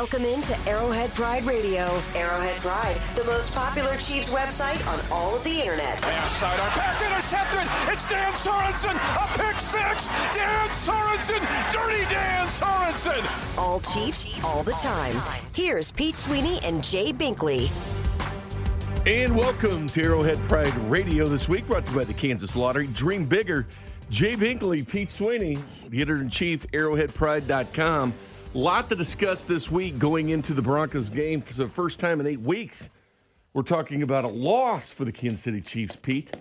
Welcome into Arrowhead Pride Radio. Arrowhead Pride, the most popular Chiefs website on all of the internet. Pass sidearm, pass intercepted. It's Dan Sorensen, a pick six. Dan Sorensen, dirty Dan Sorensen. All Chiefs, all the time. Here's Pete Sweeney and Jay Binkley. And welcome to Arrowhead Pride Radio this week, brought to you by the Kansas Lottery. Dream bigger. Jay Binkley, Pete Sweeney, the editor in chief, arrowheadpride.com. Lot to discuss this week going into the Broncos game for the first time in eight weeks. We're talking about a loss for the Kansas City Chiefs, Pete.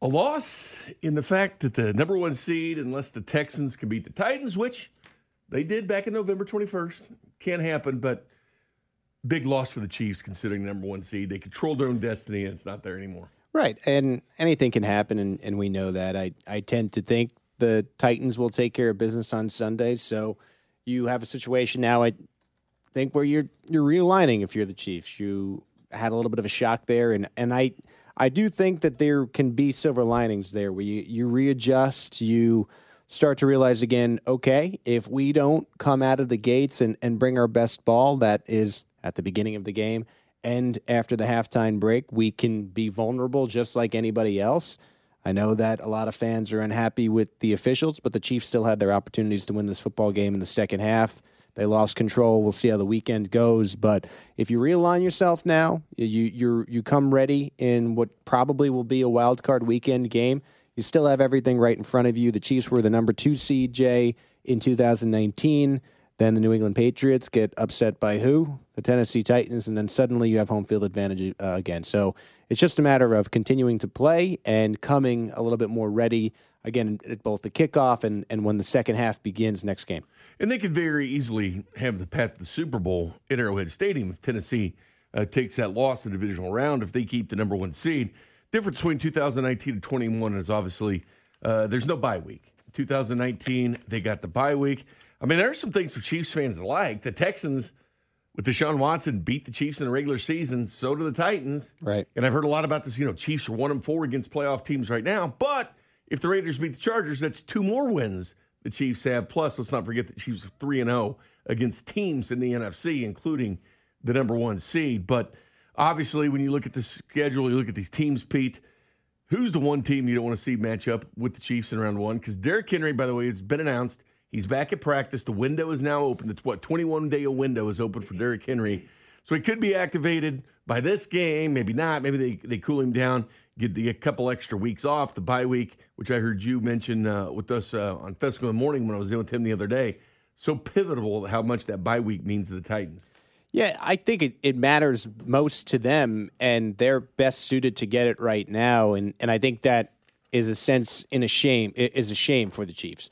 A loss in the fact that the number one seed, unless the Texans can beat the Titans, which they did back in November 21st, can't happen, but big loss for the Chiefs considering the number one seed. They control their own destiny, and it's not there anymore. Right. And anything can happen, and, and we know that. I, I tend to think the Titans will take care of business on Sunday. So you have a situation now, I think, where you're you're realigning if you're the Chiefs. You had a little bit of a shock there, and, and I I do think that there can be silver linings there where you, you readjust, you start to realize again, okay, if we don't come out of the gates and, and bring our best ball, that is at the beginning of the game and after the halftime break, we can be vulnerable just like anybody else. I know that a lot of fans are unhappy with the officials, but the Chiefs still had their opportunities to win this football game in the second half. They lost control. We'll see how the weekend goes. But if you realign yourself now, you you you come ready in what probably will be a wild card weekend game. You still have everything right in front of you. The Chiefs were the number two seed, Jay, in 2019. Then the New England Patriots get upset by who? The Tennessee Titans, and then suddenly you have home field advantage uh, again. So it's just a matter of continuing to play and coming a little bit more ready again at both the kickoff and, and when the second half begins next game. And they could very easily have the path to the Super Bowl at Arrowhead Stadium if Tennessee uh, takes that loss in the divisional round if they keep the number one seed. Difference between 2019 and 21 is obviously uh, there's no bye week. 2019, they got the bye week. I mean, there are some things for Chiefs fans to like. The Texans, with Deshaun Watson, beat the Chiefs in the regular season. So do the Titans. Right. And I've heard a lot about this. You know, Chiefs are one and four against playoff teams right now. But if the Raiders beat the Chargers, that's two more wins the Chiefs have. Plus, let's not forget that Chiefs are three and zero against teams in the NFC, including the number one seed. But obviously, when you look at the schedule, you look at these teams, Pete. Who's the one team you don't want to see match up with the Chiefs in round one? Because Derrick Henry, by the way, it's been announced He's back at practice. The window is now open. It's what 21 day window is open for Derrick Henry, so he could be activated by this game. Maybe not. Maybe they, they cool him down, get the, a couple extra weeks off the bye week, which I heard you mention uh, with us uh, on Fescoe in the morning when I was in with him the other day. So pivotal how much that bye week means to the Titans. Yeah, I think it, it matters most to them, and they're best suited to get it right now. And and I think that is a sense in a shame is a shame for the Chiefs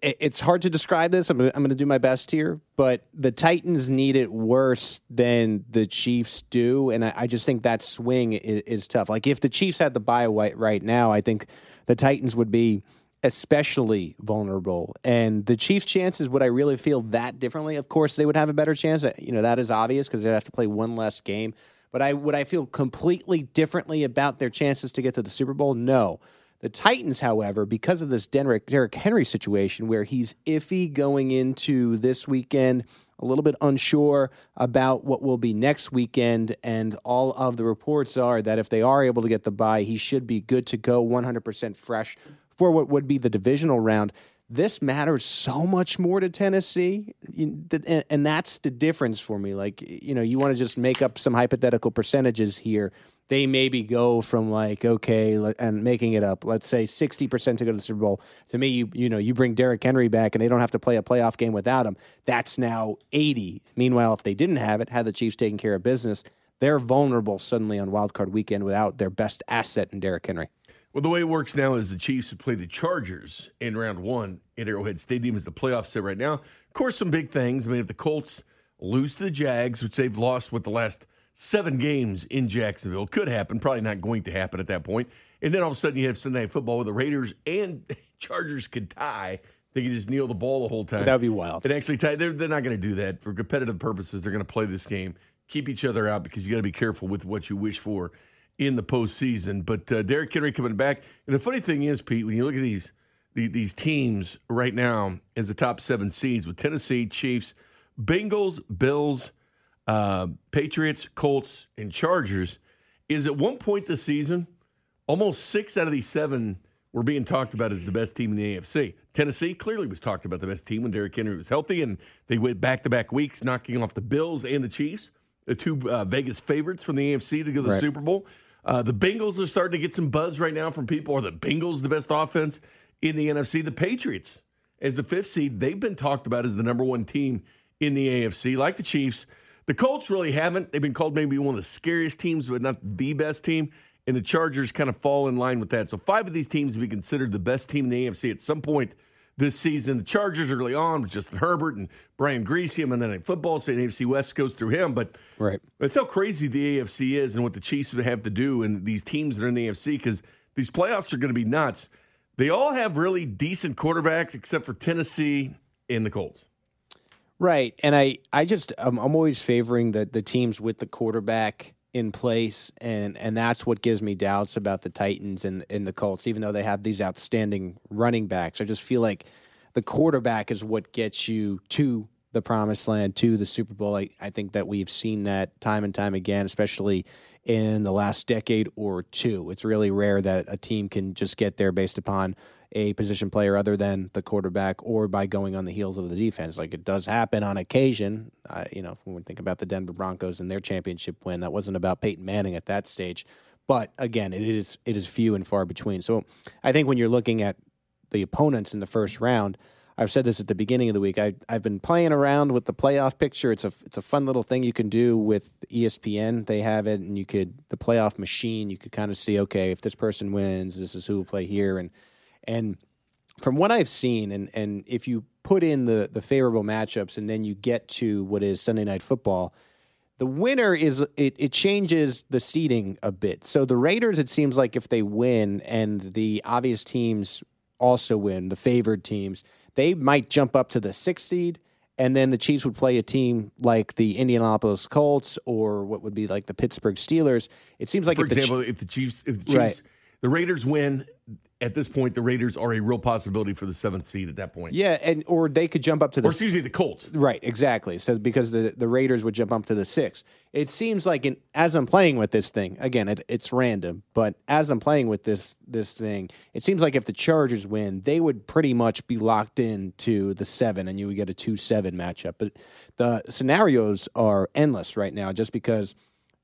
it's hard to describe this. I'm going to do my best here, but the Titans need it worse than the Chiefs do, and I, I just think that swing is, is, tough. Like if the Chiefs had the bye right now, I think the Titans would be especially vulnerable. And the Chiefs' chances, would I really feel that differently? Of course, they would have a better chance. Uh, you know that is obvious because they'd have to play one less game. But I would I feel completely differently about their chances to get to the Super Bowl? No. The Titans, however, because of this Derrick, Derrick Henry situation where he's iffy going into this weekend, a little bit unsure about what will be next weekend, and all of the reports are that if they are able to get the bye, he should be good to go 100% fresh for what would be the divisional round. This matters so much more to Tennessee, and that's the difference for me. Like, you know, you want to just make up some hypothetical percentages here they maybe go from like okay and making it up let's say 60% to go to the super bowl to me you you know you bring Derrick Henry back and they don't have to play a playoff game without him that's now 80 meanwhile if they didn't have it had the Chiefs taken care of business they're vulnerable suddenly on Wild Card Weekend without their best asset in Derrick Henry. Well, the way it works now is the Chiefs would play the Chargers in round one at Arrowhead Stadium as the playoff set right now. Of course, some big things. I mean, if the Colts lose to the Jags, which they've lost with the last seven games in Jacksonville, could happen. Probably not going to happen at that point. And then all of a sudden you have Sunday Night Football where the Raiders and Chargers could tie. They could just kneel the ball the whole time. That would be wild. And actually tie. They're, they're not going to do that for competitive purposes. They're going to play this game, keep each other out because you got to be careful with what you wish for in the postseason. But uh, Derrick Henry coming back. And the funny thing is, Pete, when you look at these the, these teams right now as the top seven seeds with Tennessee, Chiefs, Bengals, Bills, uh, Patriots, Colts, and Chargers, is at one point this season, almost six out of these seven were being talked about as the best team in the AFC. Tennessee clearly was talked about the best team when Derrick Henry was healthy, and they went back to back weeks, knocking off the Bills and the Chiefs, the two uh, Vegas favorites from the AFC to go to the Right. Super Bowl. Uh, the Bengals are starting to get some buzz right now from people. Are the Bengals the best offense in the NFC? The Patriots, as the fifth seed, they've been talked about as the number one team in the AFC, like the Chiefs. The Colts really haven't. They've been called maybe one of the scariest teams, but not the best team. And the Chargers kind of fall in line with that. So five of these teams will be considered the best team in the AFC at some point this season. The Chargers early on with Justin Herbert and Brian Greasy, and then in football, so the AFC West goes through him. But Right. that's how crazy the AFC is and what the Chiefs would have to do and these teams that are in the AFC because these playoffs are going to be nuts. They all have really decent quarterbacks except for Tennessee and the Colts. Right, and I, I just, I'm, I'm always favoring the the teams with the quarterback in place, and and that's what gives me doubts about the Titans and and the Colts, even though they have these outstanding running backs. I just feel like the quarterback is what gets you to the promised land, to the Super Bowl. I, I think that we've seen that time and time again, especially in the last decade or two. It's really rare that a team can just get there based upon a position player other than the quarterback or by going on the heels of the defense. Like it does happen on occasion. Uh, you know, when we think about the Denver Broncos and their championship win, that wasn't about Peyton Manning at that stage. But again, it is it is few and far between. So I think when you're looking at the opponents in the first round, I've said this at the beginning of the week. I, I've been playing around with the playoff picture. It's a it's a fun little thing you can do with ESPN. They have it, and you could the playoff machine. You could kind of see, okay, if this person wins, this is who will play here, and and from what I've seen, and and if you put in the the favorable matchups, and then you get to what is Sunday night football, the winner is it, it changes the seeding a bit. So the Raiders, it seems like if they win and the obvious teams also win, the favored teams, they might jump up to the sixth seed. And then the Chiefs would play a team like the Indianapolis Colts or what would be like the Pittsburgh Steelers. It seems like For if the example, if the Chiefs, if the Chiefs, Right. the Raiders win, at this point, the Raiders are a real possibility for the seventh seed at that point. yeah, and or they could jump up to the Or excuse me, the Colts. Right, exactly. So because the the Raiders would jump up to the six, it seems like in, as I'm playing with this thing again, it, it's random. But as I'm playing with this this thing, it seems like if the Chargers win, they would pretty much be locked in to the seven, and you would get a two seven matchup. But the scenarios are endless right now, just because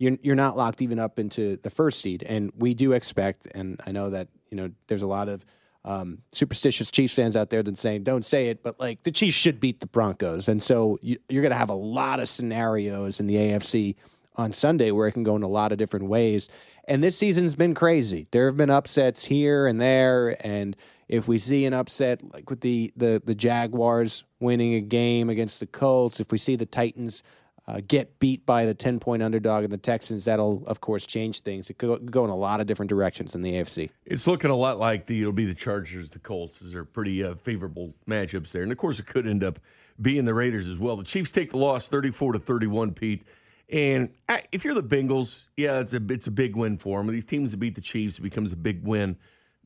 you're you're not locked even up into the first seed, and we do expect, and I know that you know there's a lot of um, superstitious Chiefs fans out there that saying don't say it, but like the Chiefs should beat the Broncos, and so you, you're going to have a lot of scenarios in the AFC on Sunday where it can go in a lot of different ways. And this season's been crazy. There have been upsets here and there, and if we see an upset like with the the the Jaguars winning a game against the Colts, if we see the Titans uh, get beat by the 10 point underdog and the Texans, that'll, of course, change things. It could go in a lot of different directions in the AFC. It's looking a lot like the it'll be the Chargers, the Colts. These are pretty uh, favorable matchups there, and of course, it could end up being the Raiders as well. The Chiefs take the loss, thirty-four to thirty-one, Pete. And if you're the Bengals, yeah, it's a it's a big win for them. These teams that beat the Chiefs it becomes a big win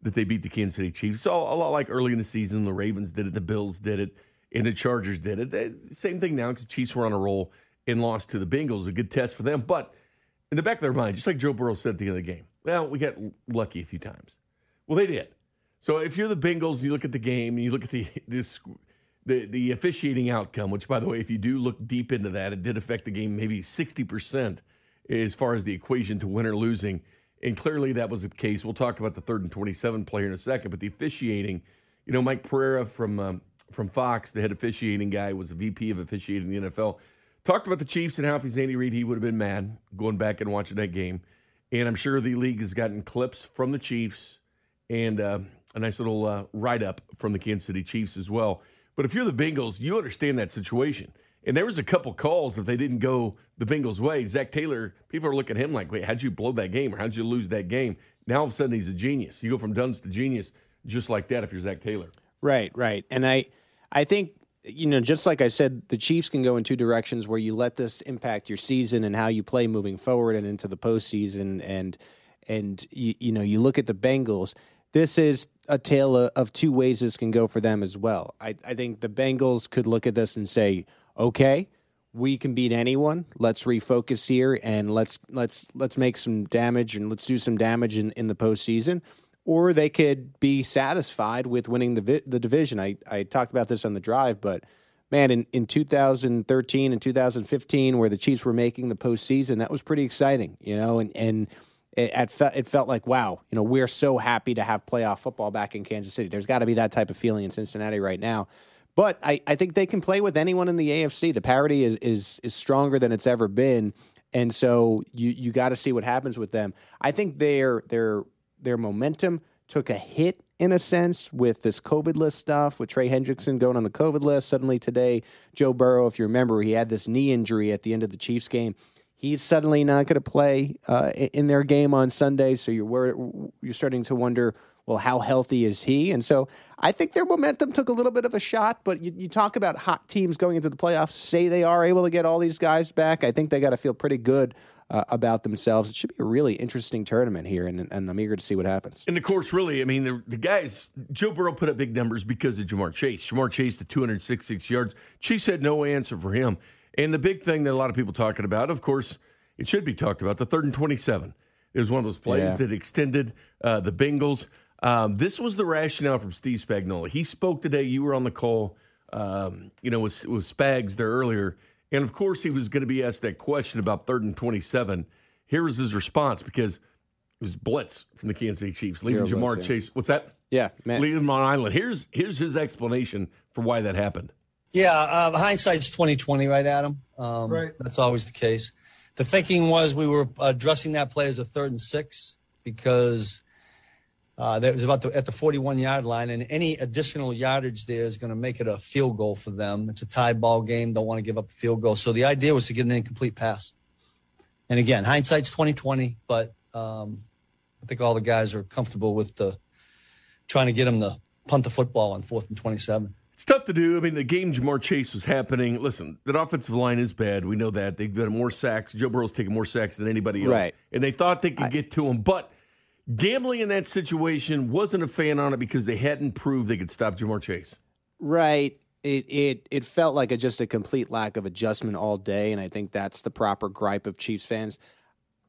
that they beat the Kansas City Chiefs. So a lot like early in the season, the Ravens did it, the Bills did it, and the Chargers did it. They- Same thing now because Chiefs were on a roll and lost to the Bengals. A good test for them, but in the back of their mind, just like Joe Burrow said at the end of the game, well, we got lucky a few times. Well, they did. So if you're the Bengals, and you look at the game and you look at the this the the officiating outcome, which by the way, if you do look deep into that, it did affect the game maybe sixty percent as far as the equation to win or losing. And clearly that was the case. We'll talk about the third and twenty-seven player in a second, but the officiating, you know, Mike Pereira from um, from Fox, the head officiating guy, was a VP of officiating in the NFL talked about the Chiefs and how if he's Andy Reid, he would have been mad going back and watching that game. And I'm sure the league has gotten clips from the Chiefs and uh, a nice little uh, write up from the Kansas City Chiefs as well. But if you're the Bengals, you understand that situation. And there was a couple calls if they didn't go the Bengals' way. Zac Taylor, people are looking at him like, wait, how'd you blow that game or how'd you lose that game? Now all of a sudden he's a genius. You go from dunce to genius just like that if you're Zac Taylor. Right, right. And I I think you know, just like I said, the Chiefs can go in two directions where you let this impact your season and how you play moving forward and into the postseason. And and you, you know, you look at the Bengals. This is a tale of two ways this can go for them as well. I, I think the Bengals could look at this and say, okay, we can beat anyone. Let's refocus here and let's let's let's make some damage and let's do some damage in, in the postseason or they could be satisfied with winning the the division. I, I talked about this on the drive, but man, in, in 2013 and 2015, where the Chiefs were making the postseason, that was pretty exciting, you know, and and it, it felt like wow, you know, we're so happy to have playoff football back in Kansas City. There's got to be that type of feeling in Cincinnati right now. But I, I think they can play with anyone in the AFC. The parity is is is stronger than it's ever been. And so you you got to see what happens with them. I think they're they're their momentum took a hit in a sense with this COVID list stuff, with Trey Hendrickson going on the COVID list. Suddenly today, Joe Burrow, if you remember, he had this knee injury at the end of the Chiefs game. He's suddenly not going to play uh, in their game on Sunday, so you're you're starting to wonder, well, how healthy is he? And so I think their momentum took a little bit of a shot. But you, you talk about hot teams going into the playoffs, say they are able to get all these guys back. I think they got to feel pretty good uh, about themselves. It should be a really interesting tournament here, and, and I'm eager to see what happens. And of course, really, I mean, the, the guys, Joe Burrow put up big numbers because of Ja'Marr Chase. Ja'Marr Chase the 266 yards. Chase had no answer for him. And the big thing that a lot of people talking about, of course, it should be talked about, the third and 27. It was one of those plays yeah. that extended uh, the Bengals. Um, this was the rationale from Steve Spagnuolo. He spoke today. You were on the call, um, you know, with, with Spags there earlier. And of course, he was going to be asked that question about third and 27. Here was his response because it was blitz from the Kansas City Chiefs, leaving Zero Ja'Marr blitz, yeah. Chase. What's that? Yeah, man. Leaving him on island. Here's here's his explanation for why that happened. Yeah, uh, hindsight's 2020, right, Adam? Um, right. That's always the case. The thinking was we were addressing that play as a third and six because uh, that was about the, at the 41 yard line, and any additional yardage there is going to make it a field goal for them. It's a tie ball game; don't want to give up a field goal. So the idea was to get an incomplete pass. And again, hindsight's 2020, but um, I think all the guys are comfortable with the trying to get them to punt the football on fourth and 27. It's tough to do. I mean, the game Ja'Marr Chase was happening. Listen, that offensive line is bad. We know that. They've got more sacks. Joe Burrow's taking more sacks than anybody else. Right. And they thought they could I, get to him. But Gambling in that situation wasn't a fan on it because they hadn't proved they could stop Ja'Marr Chase. Right. It it it felt like a, just a complete lack of adjustment all day, and I think that's the proper gripe of Chiefs fans.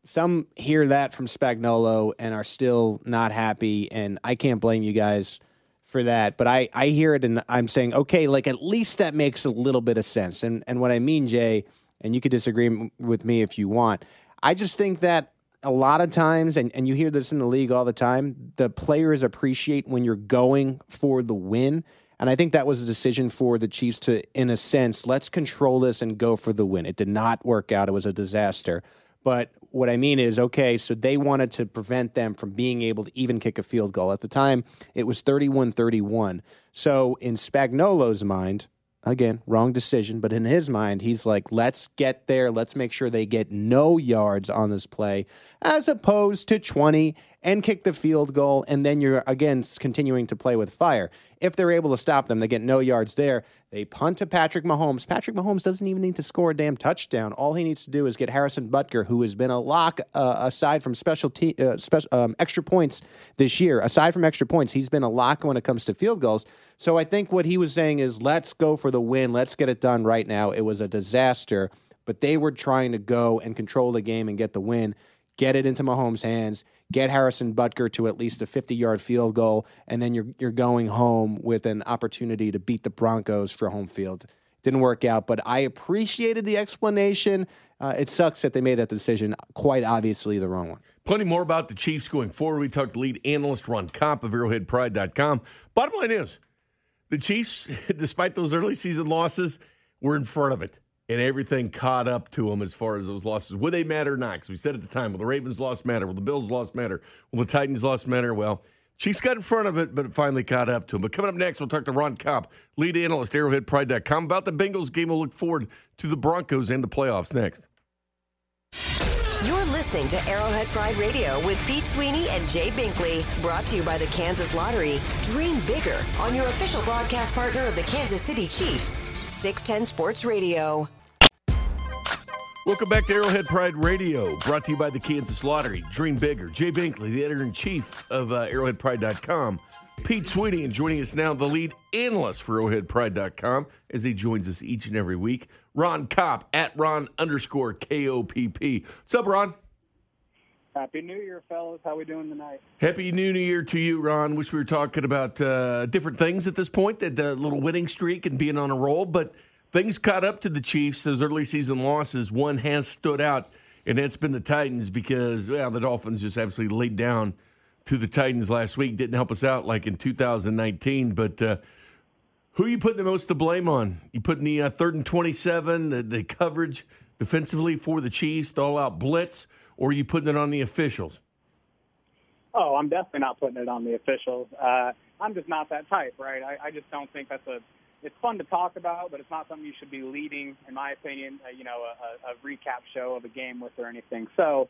Some hear that from Spagnuolo and are still not happy, and I can't blame you guys for that. But I, I hear it and I'm saying, okay, like at least that makes a little bit of sense. And and what I mean, Jay, and you could disagree with me if you want. I just think that a lot of times, and, and you hear this in the league all the time, the players appreciate when you're going for the win. And I think that was a decision for the Chiefs to, in a sense, let's control this and go for the win. It did not work out. It was a disaster. But what I mean is, okay, so they wanted to prevent them from being able to even kick a field goal. At the time, it was 31 31. So, in Spagnuolo's mind, Again, wrong decision, but in his mind, he's like, let's get there. Let's make sure they get no yards on this play, as opposed to 20 and kick the field goal. And then you're again continuing to play with fire. If they're able to stop them, they get no yards there. They punt to Patrick Mahomes. Patrick Mahomes doesn't even need to score a damn touchdown. All he needs to do is get Harrison Butker, who has been a lock uh, aside from special te- uh, spe- um, extra points this year. Aside from extra points, he's been a lock when it comes to field goals. So I think what he was saying is, let's go for the win. Let's get it done right now. It was a disaster, but they were trying to go and control the game and get the win, get it into Mahomes' hands get Harrison Butker to at least a 50 yard field goal, and then you're, you're going home with an opportunity to beat the Broncos for home field. Didn't work out, but I appreciated the explanation. Uh, it sucks that they made that decision, quite obviously the wrong one. Plenty more about the Chiefs going forward. We talked to lead analyst Ron Kopp of ArrowheadPride.com. Bottom line is, the Chiefs, despite those early season losses, were in front of it. And everything caught up to them as far as those losses. Will they matter or not? Because we said at the time, will the Ravens lost matter? Will the Bills lost matter? Will the Titans lost matter? Well, Chiefs got in front of it, but it finally caught up to them. But coming up next, we'll talk to Ron Kopp, lead analyst, ArrowheadPride.com, about the Bengals game. We'll look forward to the Broncos and the playoffs next. You're listening to Arrowhead Pride Radio with Pete Sweeney and Jay Binkley. Brought to you by the Kansas Lottery. Dream bigger on your official broadcast partner of the Kansas City Chiefs. 610 Sports Radio. Welcome back to Arrowhead Pride Radio, brought to you by the Kansas Lottery. Dream bigger. Jay Binkley, the editor in chief of uh, ArrowheadPride.com. Pete Sweeney, and joining us now, the lead analyst for ArrowheadPride.com, as he joins us each and every week. Ron Kopp at Ron underscore K O P P. What's up, Ron? Happy New Year, fellas. How we doing tonight? Happy New Year to you, Ron. Wish we were talking about uh, different things at this point, that uh, little winning streak and being on a roll, but things caught up to the Chiefs. Those early season losses, one has stood out, and that's been the Titans because well, the Dolphins just absolutely laid down to the Titans last week. Didn't help us out like in 2019, but. Uh, who are you putting the most to blame on? You putting the uh, third and 27, the, the coverage defensively for the Chiefs, all out blitz, or are you putting it on the officials? Oh, I'm definitely not putting it on the officials. Uh, I'm just not that type, right? I, I just don't think that's a. It's fun to talk about, but it's not something you should be leading, in my opinion. Uh, you know, a, a recap show of a game with or anything. So,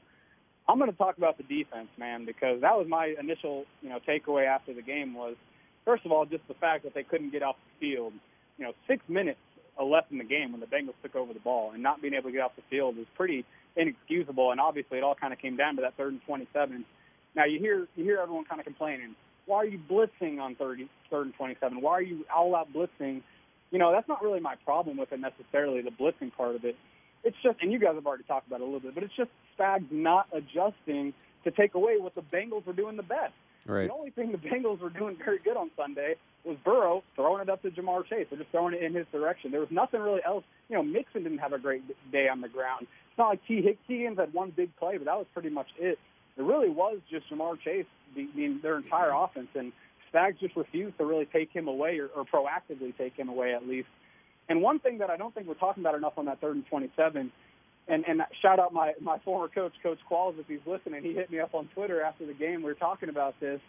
I'm going to talk about the defense, man, because that was my initial, you know, takeaway after the game was First of all, just the fact that they couldn't get off the field. You know, six minutes left in the game when the Bengals took over the ball, and not being able to get off the field was pretty inexcusable. And obviously, it all kind of came down to that third and 27. Now you hear you hear everyone kind of complaining. Why are you blitzing on 30, third and 27? Why are you all out blitzing? You know, that's not really my problem with it necessarily, the blitzing part of it. It's just, and you guys have already talked about it a little bit, but it's just Spags not adjusting to take away what the Bengals are doing the best. Right. The only thing the Bengals were doing very good on Sunday was Burrow throwing it up to Ja'Marr Chase. They're just throwing it in his direction. There was nothing really else. You know, Mixon didn't have a great day on the ground. It's not like Tee Higgins had one big play, but that was pretty much it. It really was just Ja'Marr Chase, being their entire offense, and Spags just refused to really take him away or, or proactively take him away at least. And one thing that I don't think we're talking about enough on that third and 27 and and shout out my my former coach, Coach Qualls, if he's listening. He hit me up on Twitter after the game. We were talking about this,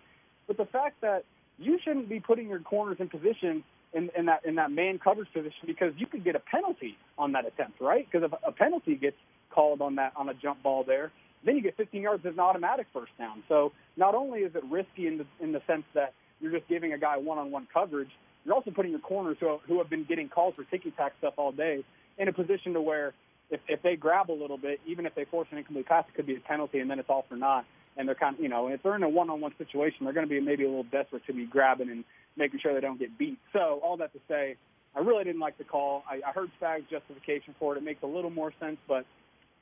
but the fact that you shouldn't be putting your corners in position in, in that in that man coverage position because you could get a penalty on that attempt, right? Because if a penalty gets called on that on a jump ball there, then you get 15 yards as an automatic first down. So not only is it risky in the in the sense that you're just giving a guy one-on-one coverage, you're also putting your corners who who have been getting calls for ticky tack stuff all day in a position to where if, if they grab a little bit, even if they force an incomplete pass, it could be a penalty, and then it's all for naught. And they're kind of, you know, if they're in a one-on-one situation, they're going to be maybe a little desperate to be grabbing and making sure they don't get beat. So all that to say, I really didn't like the call. I, I heard Spag's justification for it. It makes a little more sense, but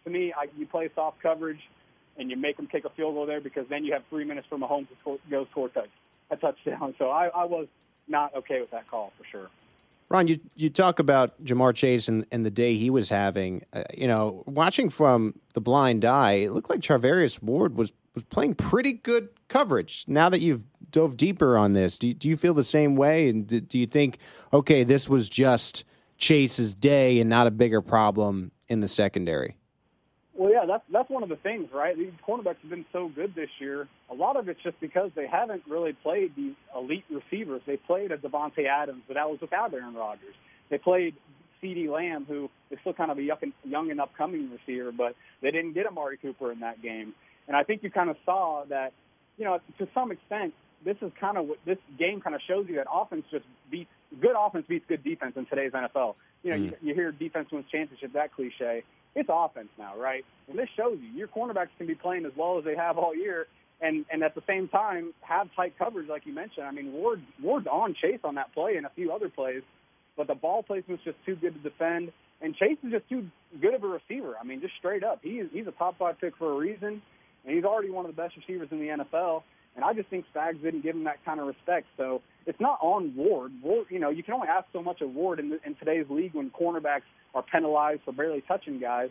to me, I, you play soft coverage and you make them kick a field goal there because then you have three minutes for Mahomes to go score touch, a touchdown. So I, I was not okay with that call for sure. Ron, you, you talk about Ja'Marr Chase and, and the day he was having. Uh, you know, watching from the blind eye, it looked like Charvarius Ward was, was playing pretty good coverage. Now that you've dove deeper on this, do, do you feel the same way? And do, do you think, okay, this was just Chase's day and not a bigger problem in the secondary? Well, yeah, that's that's one of the things, right? These cornerbacks have been so good this year. A lot of it's just because they haven't really played these elite receivers. They played a Davante Adams, but that was without Aaron Rodgers. They played CeeDee Lamb, who is still kind of a young, young and upcoming receiver, but they didn't get Amari Cooper in that game. And I think you kind of saw that, you know, to some extent, this is kind of what this game kind of shows you that offense just beats good offense beats good defense in today's NFL. You know, mm. you, you hear defense wins championship, that cliche it's offense now, right? And this shows you your cornerbacks can be playing as well as they have all year, and and at the same time have tight coverage like you mentioned. I mean, Ward Ward's on Chase on that play and a few other plays, but the ball placement's just too good to defend, and Chase is just too good of a receiver. I mean, just straight up, he is he's a top five pick for a reason, and he's already one of the best receivers in the NFL. And I just think Spags didn't give him that kind of respect. So it's not on Ward. Ward, you know, you can only ask so much of Ward in, in today's league when cornerbacks are penalized for barely touching guys.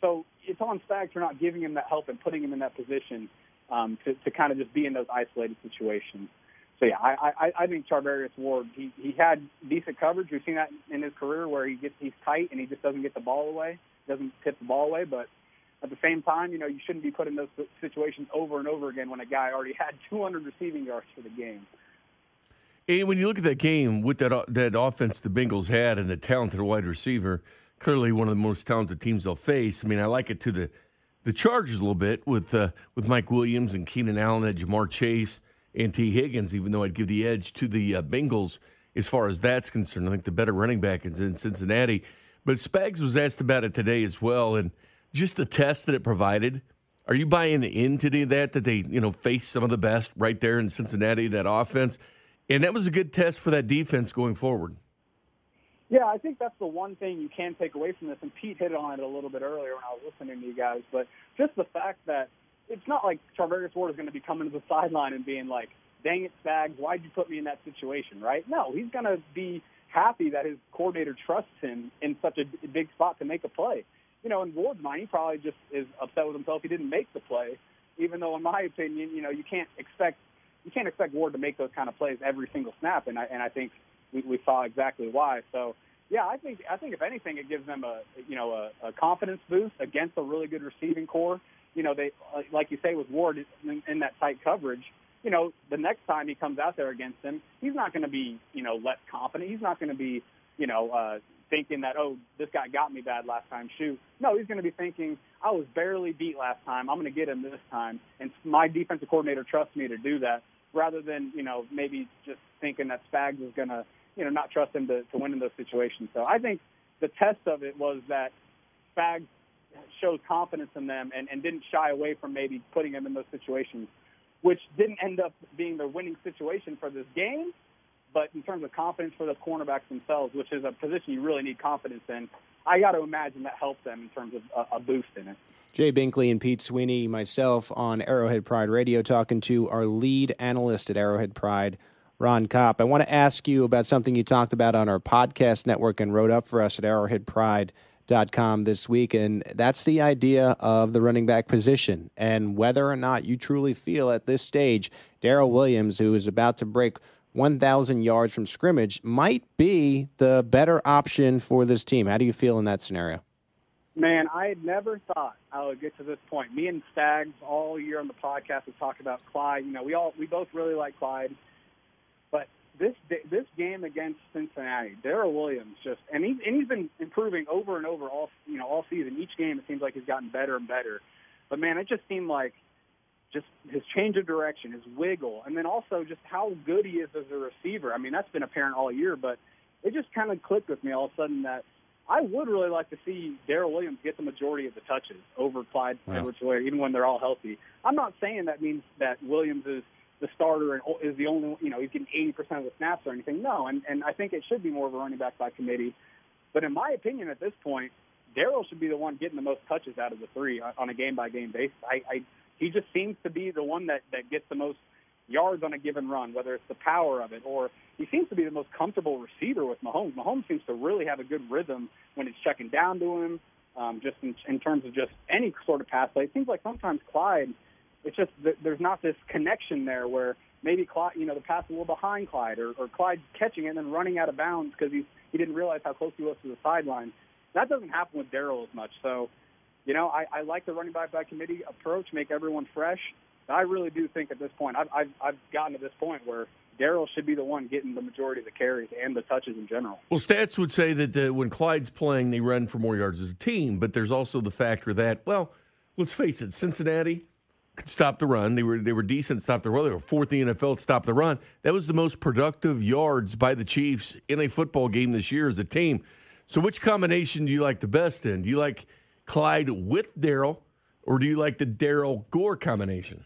So it's on Spags for not giving him that help and putting him in that position um, to, to kind of just be in those isolated situations. so yeah, I, I, I think Charvarius Ward he he had decent coverage. We've seen that in his career where he gets he's tight and he just doesn't get the ball away, doesn't tip the ball away. But at the same time, you know, you shouldn't be put in those situations over and over again when a guy already had 200 receiving yards for the game. And when you look at that game with that that offense the Bengals had and the talented wide receiver, clearly one of the most talented teams they'll face. I mean, I like it to the the Chargers a little bit with uh, with Mike Williams and Keenan Allen and Ja'Marr Chase and Tee Higgins. Even though I'd give the edge to the uh, Bengals as far as that's concerned, I think the better running back is in Cincinnati. But Spags was asked about it today as well, and just the test that it provided. Are you buying into that that they you know face some of the best right there in Cincinnati that offense? And that was a good test for that defense going forward. Yeah, I think that's the one thing you can take away from this. And Pete hit on it a little bit earlier when I was listening to you guys. But just the fact that it's not like Charvarius Ward is going to be coming to the sideline and being like, dang it, Spags, why'd you put me in that situation, right? No, he's going to be happy that his coordinator trusts him in such a big spot to make a play. You know, in Ward's mind, he probably just is upset with himself he didn't make the play, even though, in my opinion, you know, you can't expect you can't expect Ward to make those kind of plays every single snap, and I and I think we, we saw exactly why. So yeah, I think I think if anything, it gives them a you know a, a confidence boost against a really good receiving core. You know, they like you say with Ward in, in that tight coverage. You know, the next time he comes out there against him, he's not going to be you know less confident. He's not going to be you know uh, thinking that oh this guy got me bad last time. Shoot, no, he's going to be thinking I was barely beat last time. I'm going to get him this time, and my defensive coordinator trusts me to do that rather than you know maybe just thinking that Spags is going to you know not trust him to, to win in those situations. So I think the test of it was that Spags showed confidence in them and, and didn't shy away from maybe putting them in those situations, which didn't end up being the winning situation for this game. But in terms of confidence for the cornerbacks themselves, which is a position you really need confidence in, I got to imagine that helped them in terms of a, a boost in it. Jay Binkley and Pete Sweeney, myself on Arrowhead Pride Radio, talking to our lead analyst at Arrowhead Pride, Ron Kopp. I want to ask you about something you talked about on our podcast network and wrote up for us at arrowheadpride.com this week, and that's the idea of the running back position and whether or not you truly feel at this stage Darrel Williams, who is about to break 1,000 yards from scrimmage, might be the better option for this team. How do you feel in that scenario? Man, I had never thought I would get to this point. Me and Stags all year on the podcast have talked about Clyde. You know, we all we both really like Clyde, but this this game against Cincinnati, Darrel Williams just and he and he's been improving over and over all you know all season. Each game it seems like he's gotten better and better. But man, it just seemed like just his change of direction, his wiggle, and then also just how good he is as a receiver. I mean, that's been apparent all year, but it just kind of clicked with me all of a sudden that I would really like to see Darrel Williams get the majority of the touches over Clyde wow. Edwards-Helaire, even when they're all healthy. I'm not saying that means that Williams is the starter and is the only, you know, he's getting 80% of the snaps or anything. No, and, and I think it should be more of a running back by committee. But in my opinion, at this point, Darrel should be the one getting the most touches out of the three on a game-by-game basis. I, I he just seems to be the one that that gets the most yards on a given run, whether it's the power of it or he seems to be the most comfortable receiver with Mahomes. Mahomes seems to really have a good rhythm when it's checking down to him, um, just in, in terms of just any sort of pass play. It seems like sometimes Clyde, it's just there's not this connection there where maybe Clyde, you know, the pass a little behind Clyde or, or Clyde catching it and then running out of bounds because he he didn't realize how close he was to the sideline. That doesn't happen with Darrel as much. So, you know, I, I like the running back by committee approach, make everyone fresh. I really do think at this point, I've, I've, I've gotten to this point where Darrel should be the one getting the majority of the carries and the touches in general. Well, stats would say that uh, when Clyde's playing, they run for more yards as a team, but there's also the factor that, well, let's face it, Cincinnati could stop the run. They were they were decent stop the run. They were fourth in the NFL stop the run. That was the most productive yards by the Chiefs in a football game this year as a team. So, which combination do you like the best in? Do you like Clyde with Darrel, or do you like the Darrel Gore combination?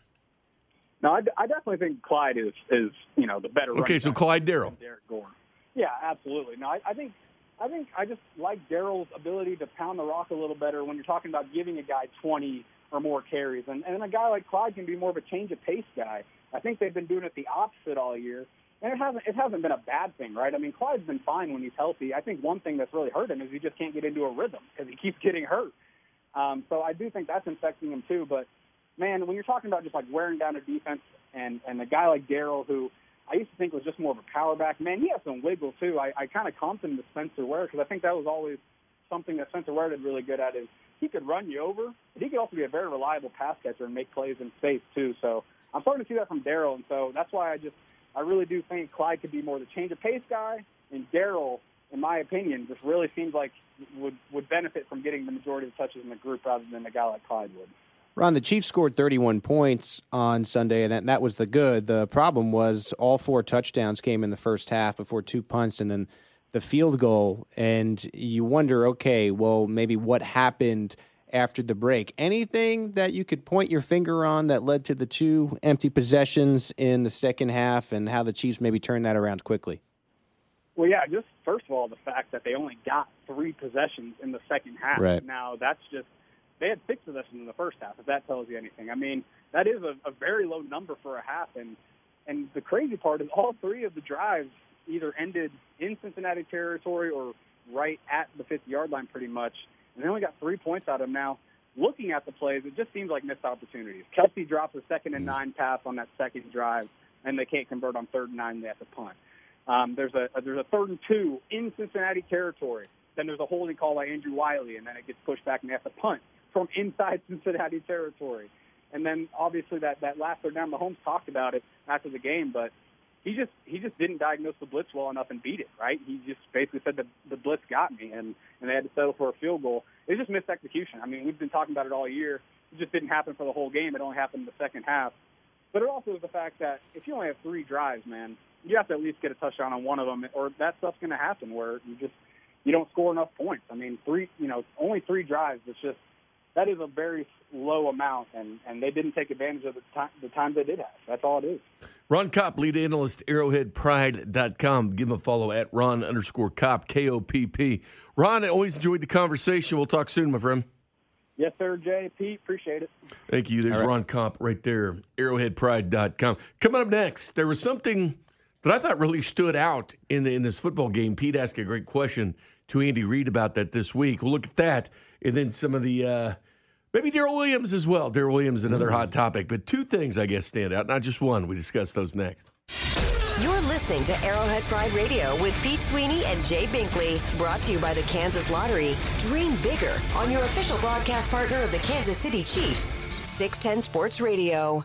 No, I, I definitely think Clyde is is you know the better. Okay, so Clyde Darrel. Derrick Gore. Yeah, absolutely. No, I, I think I think I just like Darrel's ability to pound the rock a little better when you're talking about giving a guy 20 or more carries, and and a guy like Clyde can be more of a change of pace guy. I think they've been doing it the opposite all year, and it hasn't it hasn't been a bad thing, right? I mean, Clyde's been fine when he's healthy. I think one thing that's really hurt him is he just can't get into a rhythm because he keeps getting hurt. Um, so I do think that's infecting him too, but man, when you're talking about just like wearing down a defense and and a guy like Darrel who I used to think was just more of a power back. Man, he has some wiggle too. I, I kind of comped him to Spencer Ware because I think that was always something that Spencer Ware did really good at is he could run you over, he could also be a very reliable pass catcher and make plays in space too. So I'm starting to see that from Darrel, and so that's why I just I really do think Clyde could be more the change of pace guy, and Darrel, in my opinion, just really seems like would would benefit from getting the majority of the touches in the group rather than a guy like Clyde would. Ron, the Chiefs scored 31 points on Sunday, and that, that was the good. The problem was all four touchdowns came in the first half before two punts, and then the field goal. And you wonder, okay, well, maybe what happened after the break? Anything that you could point your finger on that led to the two empty possessions in the second half, and how the Chiefs maybe turned that around quickly? Well, yeah, just first of all, the fact that they only got three possessions in the second half. Right. Now, that's just they had six possessions in the first half. If that tells you anything, I mean that is a, a very low number for a half. And and the crazy part is all three of the drives either ended in Cincinnati territory or right at the 50 yard line, pretty much. And they only got three points out of them. Now, looking at the plays, it just seems like missed opportunities. Kelce drops a second and hmm. nine pass on that second drive, and they can't convert on third and nine. They have to punt. Um, there's a there's a third and two in Cincinnati territory. Then there's a holding call by Andrew Wylie, and then it gets pushed back, and they have to punt from inside Cincinnati territory. And then obviously that that last third down, Mahomes talked about it after the game, but he just he just didn't diagnose the blitz well enough and beat it. Right? He just basically said the the blitz got me, and and they had to settle for a field goal. It just missed execution. I mean, we've been talking about it all year. It just didn't happen for the whole game. It only happened in the second half. But it also is the fact that if you only have three drives, man, you have to at least get a touchdown on one of them, or that stuff's going to happen where you just you don't score enough points. I mean, three, you know, only three drives. It's just that is a very low amount, and, and they didn't take advantage of the time the time they did have. That's all it is. Ron Kopp, lead analyst, arrowheadpride.com. Give him a follow at Ron underscore Kopp, K O P P. Ron, I always enjoyed the conversation. We'll talk soon, my friend. Yes, sir, Jay. Pete, appreciate it. Thank you. There's right. Ron Kopp right there, arrowheadpride.com. Coming up next, there was something that I thought really stood out in, the, in this football game. Pete asked a great question to Andy Reid about that this week. We'll look at that and then some of the. Uh, Maybe Darrel Williams as well. Darrel Williams, another mm. hot topic. But two things, I guess, stand out, not just one. We discuss those next. Listening to Arrowhead Pride Radio with Pete Sweeney and Jay Binkley, brought to you by the Kansas Lottery. Dream bigger on your official broadcast partner of the Kansas City Chiefs, 610 Sports Radio.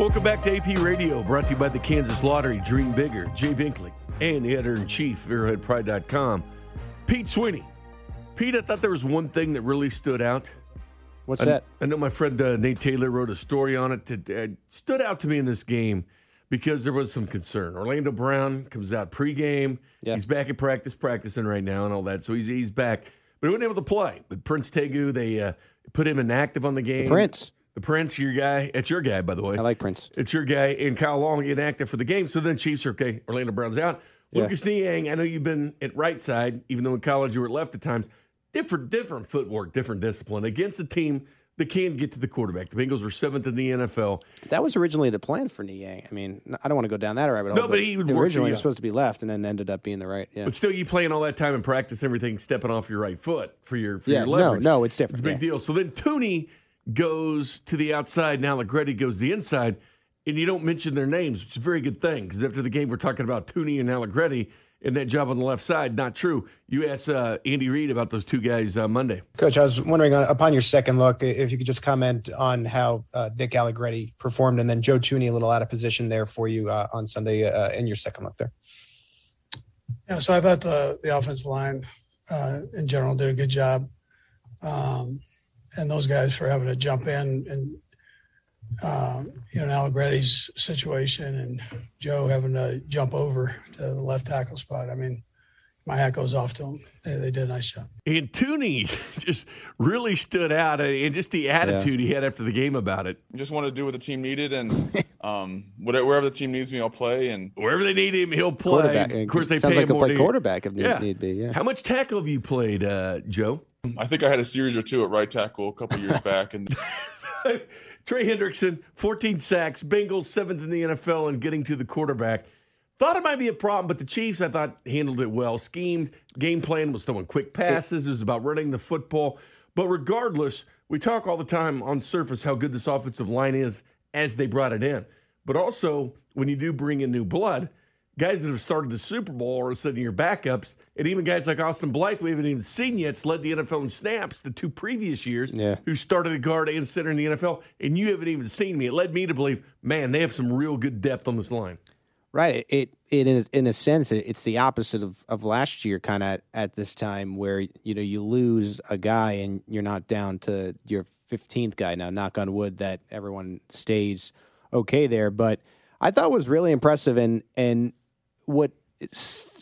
Welcome back to AP Radio, brought to you by the Kansas Lottery. Dream Bigger. Jay Binkley and the editor in chief, arrowheadpride.com. Pete Sweeney. Pete, I thought there was one thing that really stood out. What's I, that? I know my friend uh, Nate Taylor wrote a story on it that uh, stood out to me in this game because there was some concern. Orlando Brown comes out pregame. Yeah. He's back at practice, practicing right now, and all that. So he's he's back, but he wasn't able to play. But Prince Tega, they uh, put him inactive on the game. The Prince. The Prince, your guy. It's your guy, by the way. I like Prince. It's your guy. And Kyle Long inactive for the game. So then Chiefs are okay. Orlando Brown's out. Yeah. Lucas Niang, I know you've been at right side, even though in college you were at left at times. Different, different footwork, different discipline against a team that can get to the quarterback. The Bengals were seventh in the NFL. That was originally the plan for Niang. I mean, I don't want to go down that rabbit hole. No, but, but he originally was supposed to be left, and then ended up being the right. Yeah. But still, you playing all that time in practice, everything stepping off your right foot for your for yeah. Your leverage. No, no, it's different. It's a big yeah. deal. So then Thuney goes to the outside. Now Allegretti goes to the inside, and you don't mention their names, which is a very good thing because after the game, we're talking about Thuney and Allegretti and that job on the left side. Not true. You asked uh, Andy Reid about those two guys uh, Monday. Coach, I was wondering uh, upon your second look, if you could just comment on how uh, Nick Allegretti performed, and then Joe Thuney a little out of position there for you uh, on Sunday uh, in your second look there. Yeah, so I thought the the offensive line in general did a good job. Um, and those guys for having to jump in and um, you know Allegretti's situation and Joe having to jump over to the left tackle spot. I mean, my hat goes off to them. They, they did a nice job. And Thuney just really stood out, and just the attitude yeah. he had after the game about it. Just wanted to do what the team needed, and um, whatever, wherever the team needs me, I'll play. And wherever they need him, he'll play. Of course, they Sounds pay like him he'll play quarterback if yeah. need be. Yeah. How much tackle have you played, uh, Joe? I think I had a series or two at right tackle a couple years back, and. Trey Hendrickson, 14 sacks, Bengals seventh in the NFL, and getting to the quarterback. Thought it might be a problem, but the Chiefs, I thought, handled it well. Schemed, game plan was throwing quick passes. It was about running the football. But regardless, we talk all the time on surface how good this offensive line is as they brought it in. But also, when you do bring in new blood, guys that have started the Super Bowl all of a your backups, and even guys like Austin Blythe, we haven't even seen yet, it's led the NFL in snaps the two previous years, yeah. who started a guard and center in the NFL, and you haven't even seen me. It led me to believe, man, they have some real good depth on this line. Right. It it is in a sense it's the opposite of, of last year kind of at this time where you know you lose a guy and you're not down to your 15th guy now knock on wood that everyone stays okay there but I thought was really impressive and and what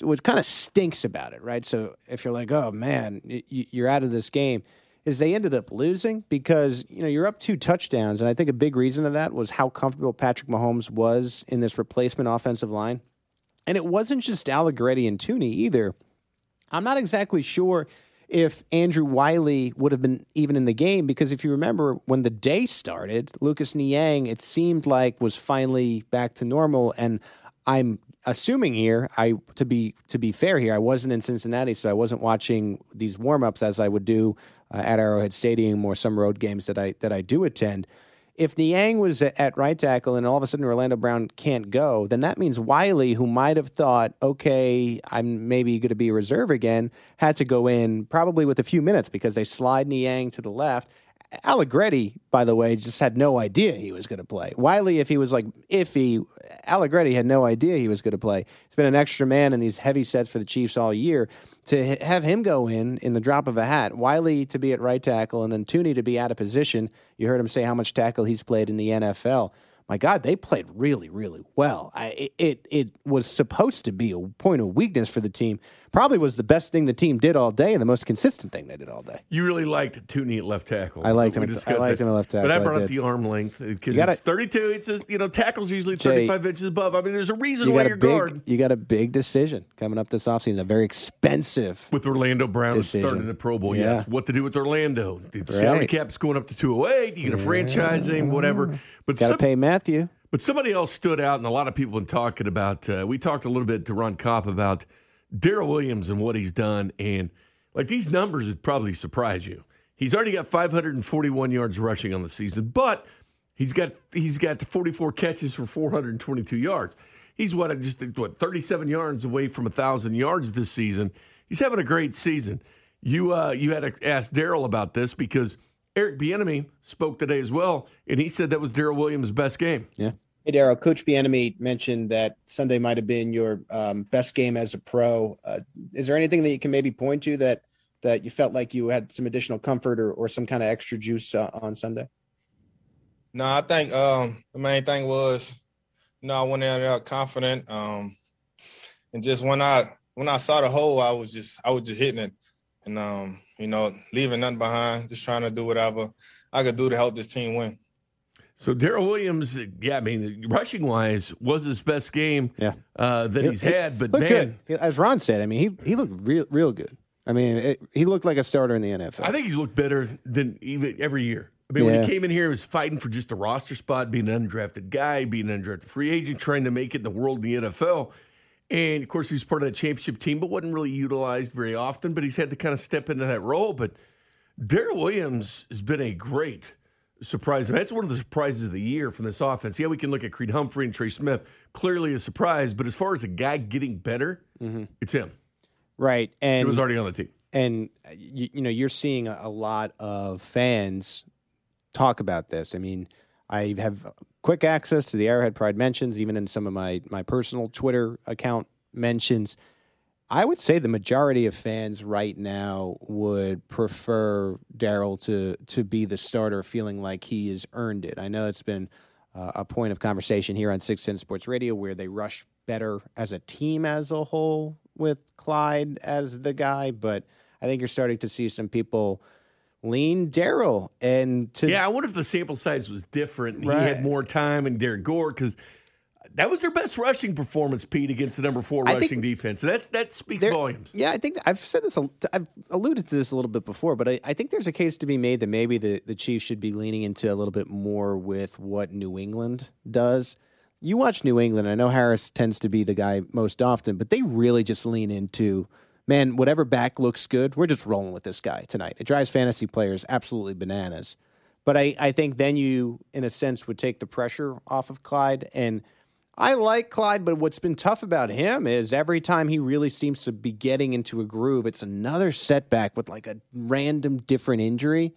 what kind of stinks about it right so if you're like oh man you're out of this game is they ended up losing because you know you're up two touchdowns, and I think a big reason of that was how comfortable Patrick Mahomes was in this replacement offensive line, and it wasn't just Allegretti and Thuney either. I'm not exactly sure if Andrew Wiley would have been even in the game because if you remember when the day started, Lucas Niang it seemed like was finally back to normal, and I'm assuming here I to be to be fair here I wasn't in Cincinnati so I wasn't watching these warm-ups as I would do uh, at Arrowhead Stadium or some road games that I that I do attend. If Niang was at right tackle and all of a sudden Orlando Brown can't go, then that means Wiley, who might have thought, okay, I'm maybe going to be a reserve again, had to go in probably with a few minutes because they slide Niang to the left Allegretti, by the way, just had no idea he was going to play. Wiley, if he was like iffy, Allegretti had no idea he was going to play. He's been an extra man in these heavy sets for the Chiefs all year. To have him go in in the drop of a hat, Wiley to be at right tackle, and then Thuney to be out of position. You heard him say how much tackle he's played in the NFL my God, they played really, really well. I, it it was supposed to be a point of weakness for the team. Probably was the best thing the team did all day and the most consistent thing they did all day. You really liked Thuney at left tackle. I liked him. At, I liked him at left tackle. But I brought I up the arm length because it's 32. It's a, you know tackles usually 35 Jay, inches above. I mean, there's a reason you why you're big, guard. You got a big decision coming up this offseason. A very expensive with Orlando Brown decision. starting the Pro Bowl. Yeah. Yes, what to do with Orlando? The right. salary cap's going up to 208. You get a yeah. franchise him, whatever. But got to pay Mathieu. But somebody else stood out, and a lot of people have been talking about. Uh, we talked a little bit to Ron Kopp about Darrel Williams and what he's done, and like these numbers would probably surprise you. He's already got 541 yards rushing on the season, but he's got he's got 44 catches for 422 yards. He's what just what 37 yards away from a thousand yards this season. He's having a great season. You uh, you had to ask Darrel about this because Eric Bieniemy spoke today as well, and he said that was Darrel Williams' best game. Yeah. Hey, Darrel, Coach Bieniemy mentioned that Sunday might have been your um, best game as a pro. Uh, is there anything that you can maybe point to that that you felt like you had some additional comfort or, or some kind of extra juice uh, on Sunday? No, I think um, the main thing was, you know, I went in there confident, um, and just when I when I saw the hole, I was just I was just hitting it, and um, you know, leaving nothing behind, just trying to do whatever I could do to help this team win. So Darrel Williams, yeah, I mean, rushing wise, was his best game yeah. uh, that he's had. But man, good. as Ron said, I mean, he he looked real real good. I mean, it, he looked like a starter in the NFL. I think he's looked better than even every year. I mean, yeah. when he came in here, he was fighting for just a roster spot, being an undrafted guy, being an undrafted free agent, trying to make it in the world in the NFL. And of course, he was part of that championship team, but wasn't really utilized very often. But he's had to kind of step into that role. But Darrel Williams has been a great surprise. That's one of the surprises of the year from this offense. Yeah, we can look at Creed Humphrey and Trey Smith, clearly a surprise. But as far as a guy getting better, mm-hmm. it's him. Right, and he was already on the team. And you, you know, you're seeing a, a lot of fans talk about this. I mean, I have quick access to the Arrowhead Pride mentions, even in some of my my personal Twitter account mentions. I would say the majority of fans right now would prefer Darrel to to be the starter, feeling like he has earned it. I know it's been uh, a point of conversation here on Six Ten Sports Radio where they rush better as a team as a whole with Clyde as the guy, but I think you're starting to see some people lean Darrel and to yeah. I wonder if the sample size was different. Right. He had more time and Derrick Gore because that was their best rushing performance, Pete, against the number four I think rushing defense. That's that speaks volumes. Yeah, I think I've said this. I've alluded to this a little bit before, but I, I think there's a case to be made that maybe the, the Chiefs should be leaning into a little bit more with what New England does. You watch New England. I know Harris tends to be the guy most often, but they really just lean into man. Whatever back looks good, we're just rolling with this guy tonight. It drives fantasy players absolutely bananas. But I, I think then you, in a sense, would take the pressure off of Clyde and. I like Clyde, but what's been tough about him is every time he really seems to be getting into a groove, it's another setback with like a random different injury,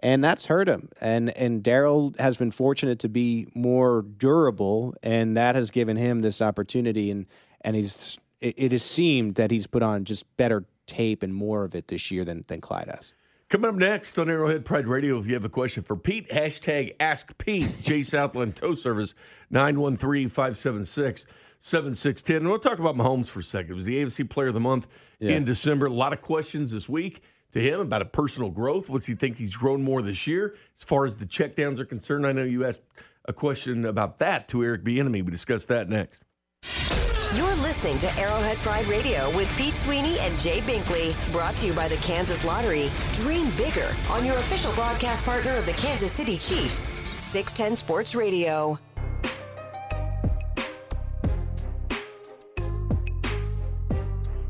and that's hurt him. And and Darrel has been fortunate to be more durable, and that has given him this opportunity. And and he's it, it has seemed that he's put on just better tape and more of it this year than than Clyde has. Coming up next on Arrowhead Pride Radio, if you have a question for Pete, hashtag Ask Pete, Jay Southland Tow Service, 913 576 7610. And we'll talk about Mahomes for a second. It was the AFC Player of the Month Yeah. in December. A lot of questions this week to him about a personal growth. What's he think he's grown more this year? As far as the checkdowns are concerned, I know you asked a question about that to Eric Bieniemy. We discuss that next. You're listening to Arrowhead Pride Radio with Pete Sweeney and Jay Binkley, brought to you by the Kansas Lottery. Dream bigger on your official broadcast partner of the Kansas City Chiefs, 610 Sports Radio.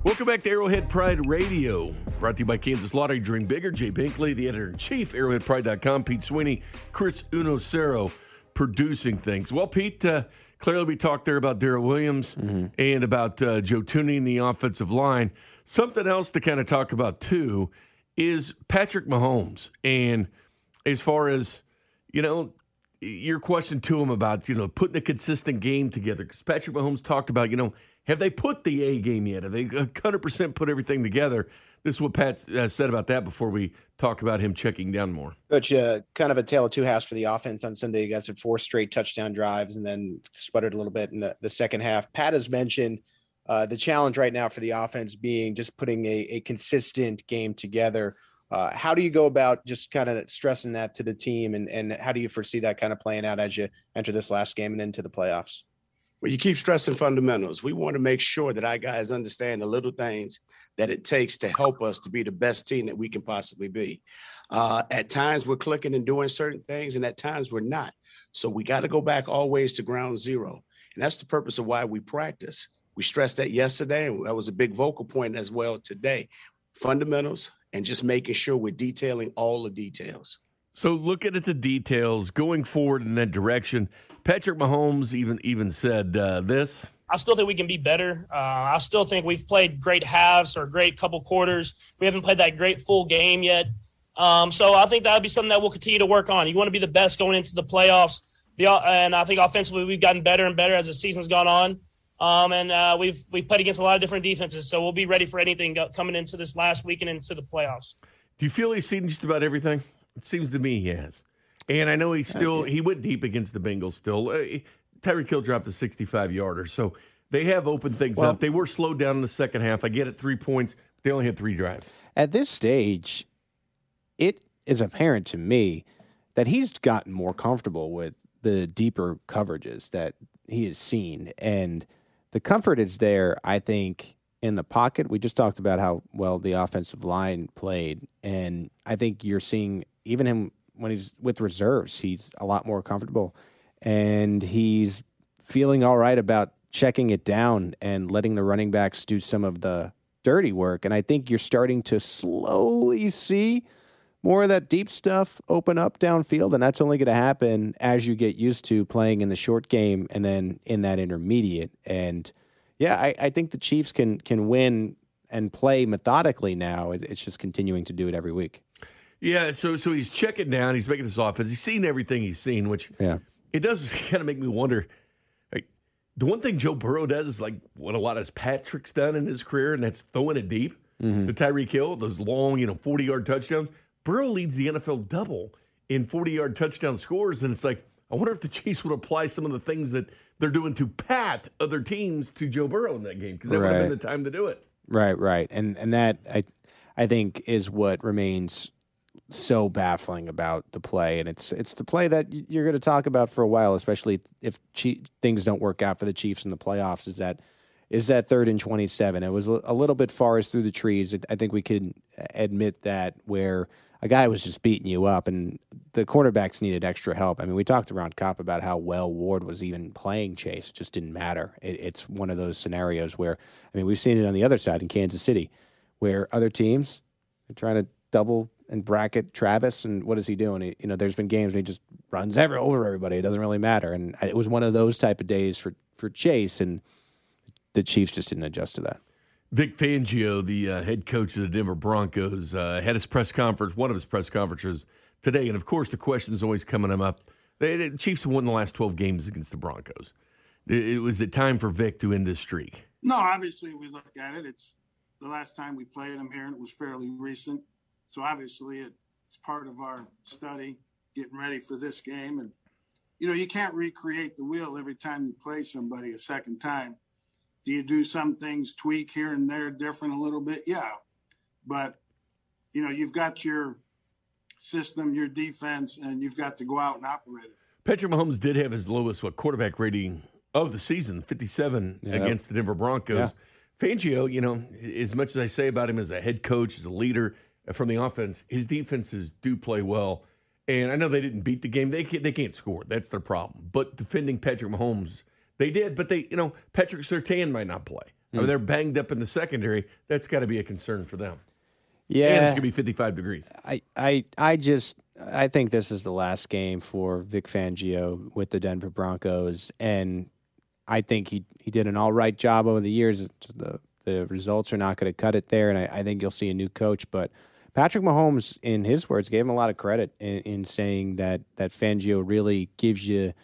Welcome back to Arrowhead Pride Radio, brought to you by Kansas Lottery. Dream Bigger, Jay Binkley, the editor in chief, arrowheadpride.com, Pete Sweeney, Chris Unocero, producing things. Well, Pete, uh, clearly we talked there about Darrel Williams and about uh, Joe Thuney and the offensive line. Something else to kind of talk about, too, is Patrick Mahomes. And as far as, you know, your question to him about, you know, putting a consistent game together, because Patrick Mahomes talked about, you know, have they put the A game yet? Have they 100% put everything together? This is what Pat uh, said about that before we talk about him checking down more. But uh, kind of a tale of two halves for the offense on Sunday. You guys had four straight touchdown drives and then sputtered a little bit in the, the second half. Pat has mentioned uh, the challenge right now for the offense being just putting a, a consistent game together. Uh, how do you go about just kind of stressing that to the team, and, and how do you foresee that kind of playing out as you enter this last game and into the playoffs? Well, you keep stressing fundamentals. We want to make sure that our guys understand the little things that it takes to help us to be the best team that we can possibly be. Uh, at times we're clicking and doing certain things, and at times we're not. So we got to go back always to ground zero. And that's the purpose of why we practice. We stressed that yesterday, and that was a big vocal point as well today. Fundamentals and just making sure we're detailing all the details. So looking at the details going forward in that direction, Patrick Mahomes even even said uh, this. I still think we can be better. Uh, I still think we've played great halves or great couple quarters. We haven't played that great full game yet. Um, so I think that'll be something that we'll continue to work on. You want to be the best going into the playoffs. The, and I think offensively we've gotten better and better as the season's gone on. Um, and uh, we've we've played against a lot of different defenses, so we'll be ready for anything coming into this last week and into the playoffs. Do you feel he's seen just about everything? It seems to me he has. And I know he still he went deep against the Bengals. Still, uh, Tyreek Hill dropped a 65 yarder, so they have opened things Well- up. They were slowed down in the second half. I get it, three points. They only had three drives. At this stage, it is apparent to me that he's gotten more comfortable with the deeper coverages that he has seen. And the comfort is there, I think, in the pocket. We just talked about how well the offensive line played. And I think you're seeing even him when he's with reserves, he's a lot more comfortable. And he's feeling all right about checking it down and letting the running backs do some of the dirty work. And I think you're starting to slowly see more of that deep stuff open up downfield. And that's only going to happen as you get used to playing in the short game and then in that intermediate. And yeah, I, I think the Chiefs can can win and play methodically now. It's just continuing to do it every week. Yeah, so so he's checking down. He's making this offense. He's seen everything he's seen, which yeah, it does kind of make me wonder. Like, the one thing Joe Burrow does is like what a lot of Patrick's done in his career, and that's throwing it deep. Mhm. The Tyreek Hill, those long, you know, forty yard touchdowns. Burrow leads the NFL double in forty yard touchdown scores, and it's like I wonder if the Chiefs would apply some of the things that they're doing to pat other teams to Joe Burrow in that game because that would have been the time to do it. Right, right, and and that I I think is what remains so baffling about the play, and it's it's the play that you're going to talk about for a while, especially if things don't work out for the Chiefs in the playoffs. Is that is that third and twenty seven? It was a little bit far as through the trees. I think we can admit that where a guy was just beating you up, and the cornerbacks needed extra help. I mean, we talked around Kopp about how well Ward was even playing Chase. It just didn't matter. It, it's one of those scenarios where, I mean, we've seen it on the other side in Kansas City, where other teams are trying to double and bracket Travis, and what is he doing? He, you know, there's been games where he just runs every, over everybody. It doesn't really matter, and it was one of those type of days for for Chase, and the Chiefs just didn't adjust to that. Vic Fangio, the uh, head coach of the Denver Broncos, uh, had his press conference, one of his press conferences today. And of course, the questions always coming up. They, the Chiefs have won the last 12 games against the Broncos. It, it was it time for Vic to end this streak? No, obviously, we look at it. It's the last time we played them here, and it was fairly recent. So obviously, it's part of our study, getting ready for this game. And, you know, you can't recreate the wheel every time you play somebody a second time. Do you do some things tweak here and there different a little bit? Yeah. But, you know, you've got your system, your defense, and you've got to go out and operate it. Patrick Mahomes did have his lowest what quarterback rating of the season, 57 yep. against the Denver Broncos. Yeah. Fangio, you know, as much as I say about him as a head coach, as a leader from the offense, his defenses do play well. And I know they didn't beat the game; they can't, they can't score. That's their problem. But defending Patrick Mahomes they did, but they, you know, Patrick Surtain might not play. Mm. I mean, hmm. they're banged up in the secondary. That's got to be a concern for them. Yeah, and it's gonna be 55 degrees. I, I, I just, I think this is the last game for Vic Fangio with the Denver Broncos, and I think he he did an all right job over the years. The the results are not going to cut it there, and I, I, think you'll see a new coach. But Patrick Mahomes, in his words, gave him a lot of credit in, in saying that that Fangio really gives you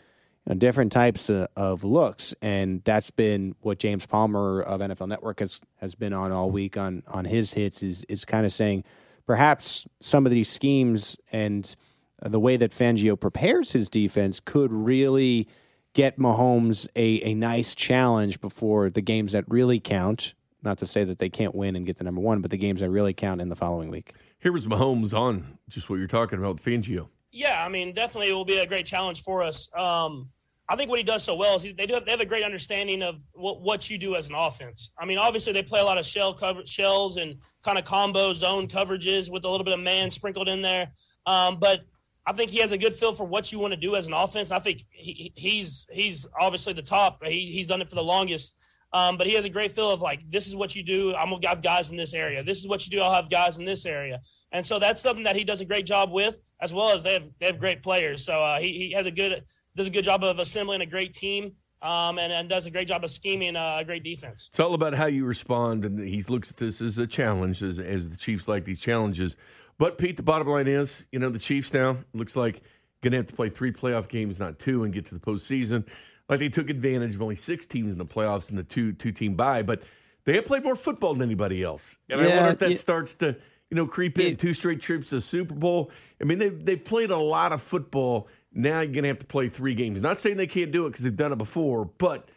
know, different types of, of, looks, and that's been what James Palmer of NFL Network has has been on all week on on his hits is is kind of saying perhaps some of these schemes and the way that Fangio prepares his defense could really get Mahomes a, a nice challenge before the games that really count. Not to say that they can't win and get the number one, but the games that really count in the following week. Here was Mahomes on just what you're talking about, Fangio. Yeah, I mean, definitely it will be a great challenge for us. Um, I think what he does so well is he, they do have, they have a great understanding of what, what you do as an offense. I mean, obviously they play a lot of shell cover shells and kind of combo zone coverages with a little bit of man sprinkled in there. Um, but I think he has a good feel for what you want to do as an offense. I think he, he's he's obviously the top. He, he's done it for the longest. Um, but he has a great feel of like, this is what you do. I'm gonna have guys in this area. This is what you do. I'll have guys in this area. And so that's something that he does a great job with, as well as they have they have great players. So uh, he he has a good does a good job of assembling a great team. Um, and, and, does a great job of scheming uh, a great defense. It's all about how you respond, and he looks at this as a challenge, as, as the Chiefs like these challenges. But Pete, the bottom line is, you know, the Chiefs now looks like going to have to play three playoff games, not two, and get to the postseason. Like they took advantage of only six teams in the playoffs and the two two team bye, but they have played more football than anybody else. And yeah, I wonder if that starts to you know creep in. two straight trips to the Super Bowl. I mean, they they've played a lot of football. Now you're going to have to play three games. Not saying they can't do it because they've done it before, but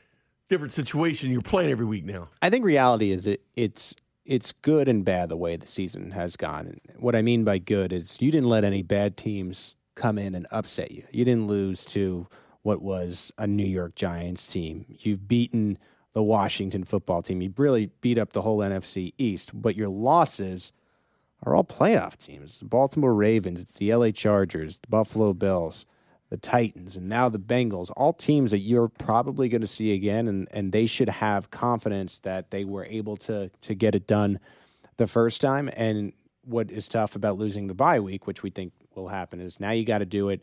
different situation. You're playing every week now. I think reality is it it's it's good and bad the way the season has gone. And what I mean by good is you didn't let any bad teams come in and upset you. You didn't lose to what was a New York Giants team. You've beaten the Washington football team. You really beat up the whole NFC East, but your losses are all playoff teams. The Baltimore Ravens, it's the LA Chargers, the Buffalo Bills, the Titans, and now the Bengals, all teams that you're probably going to see again, and, and they should have confidence that they were able to to get it done the first time. And what is tough about losing the bye week, which we think will happen, is now you got to do it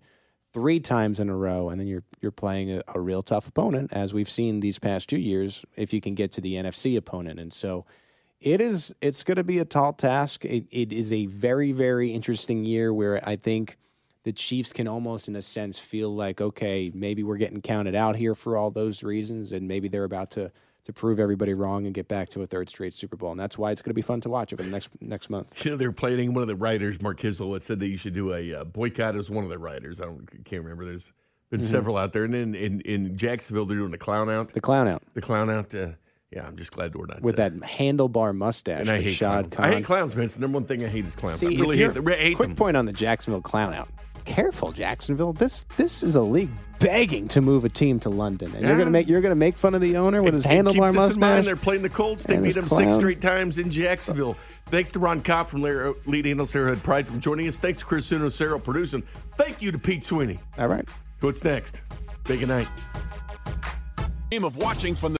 three times in a row, and then you're you're playing a, a, real tough opponent, as we've seen these past two years. If you can get to the NFC opponent, and so it is, it's going to be a tall task. It, it is a very very interesting year where I think the Chiefs can almost, in a sense, feel like okay, maybe we're getting counted out here for all those reasons, and maybe they're about to to prove everybody wrong and get back to a third straight Super Bowl. And that's why it's going to be fun to watch over the next next month. You know, they're playing one of the writers, Mark Kiszla, said that you should do a uh, boycott as one of the writers. I don't can't remember. There's been mm-hmm. several out there, and then in, in Jacksonville they're doing the clown out. The clown out. The clown out. Uh, Yeah, I'm just glad we're not with there. that handlebar mustache. And I hate Shad clowns. Khan. I hate clowns, man. It's the number one thing I hate is clowns. See, I really hate. I hate quick them. point on the Jacksonville clown out. Careful, Jacksonville. This this is a league begging to move a team to London, and you're gonna make you're gonna make fun of the owner with his And handlebar keep this mustache. in mind, they're playing the Colts. They beat his them six straight times in Jacksonville. Thanks to Ron Kopp from Larry, Lead Handles Sarahhood Pride from joining us. Thanks to Chris Uno, Sarah producing. Thank you to Pete Sweeney. All right. What's next? Big night. Game of watching from the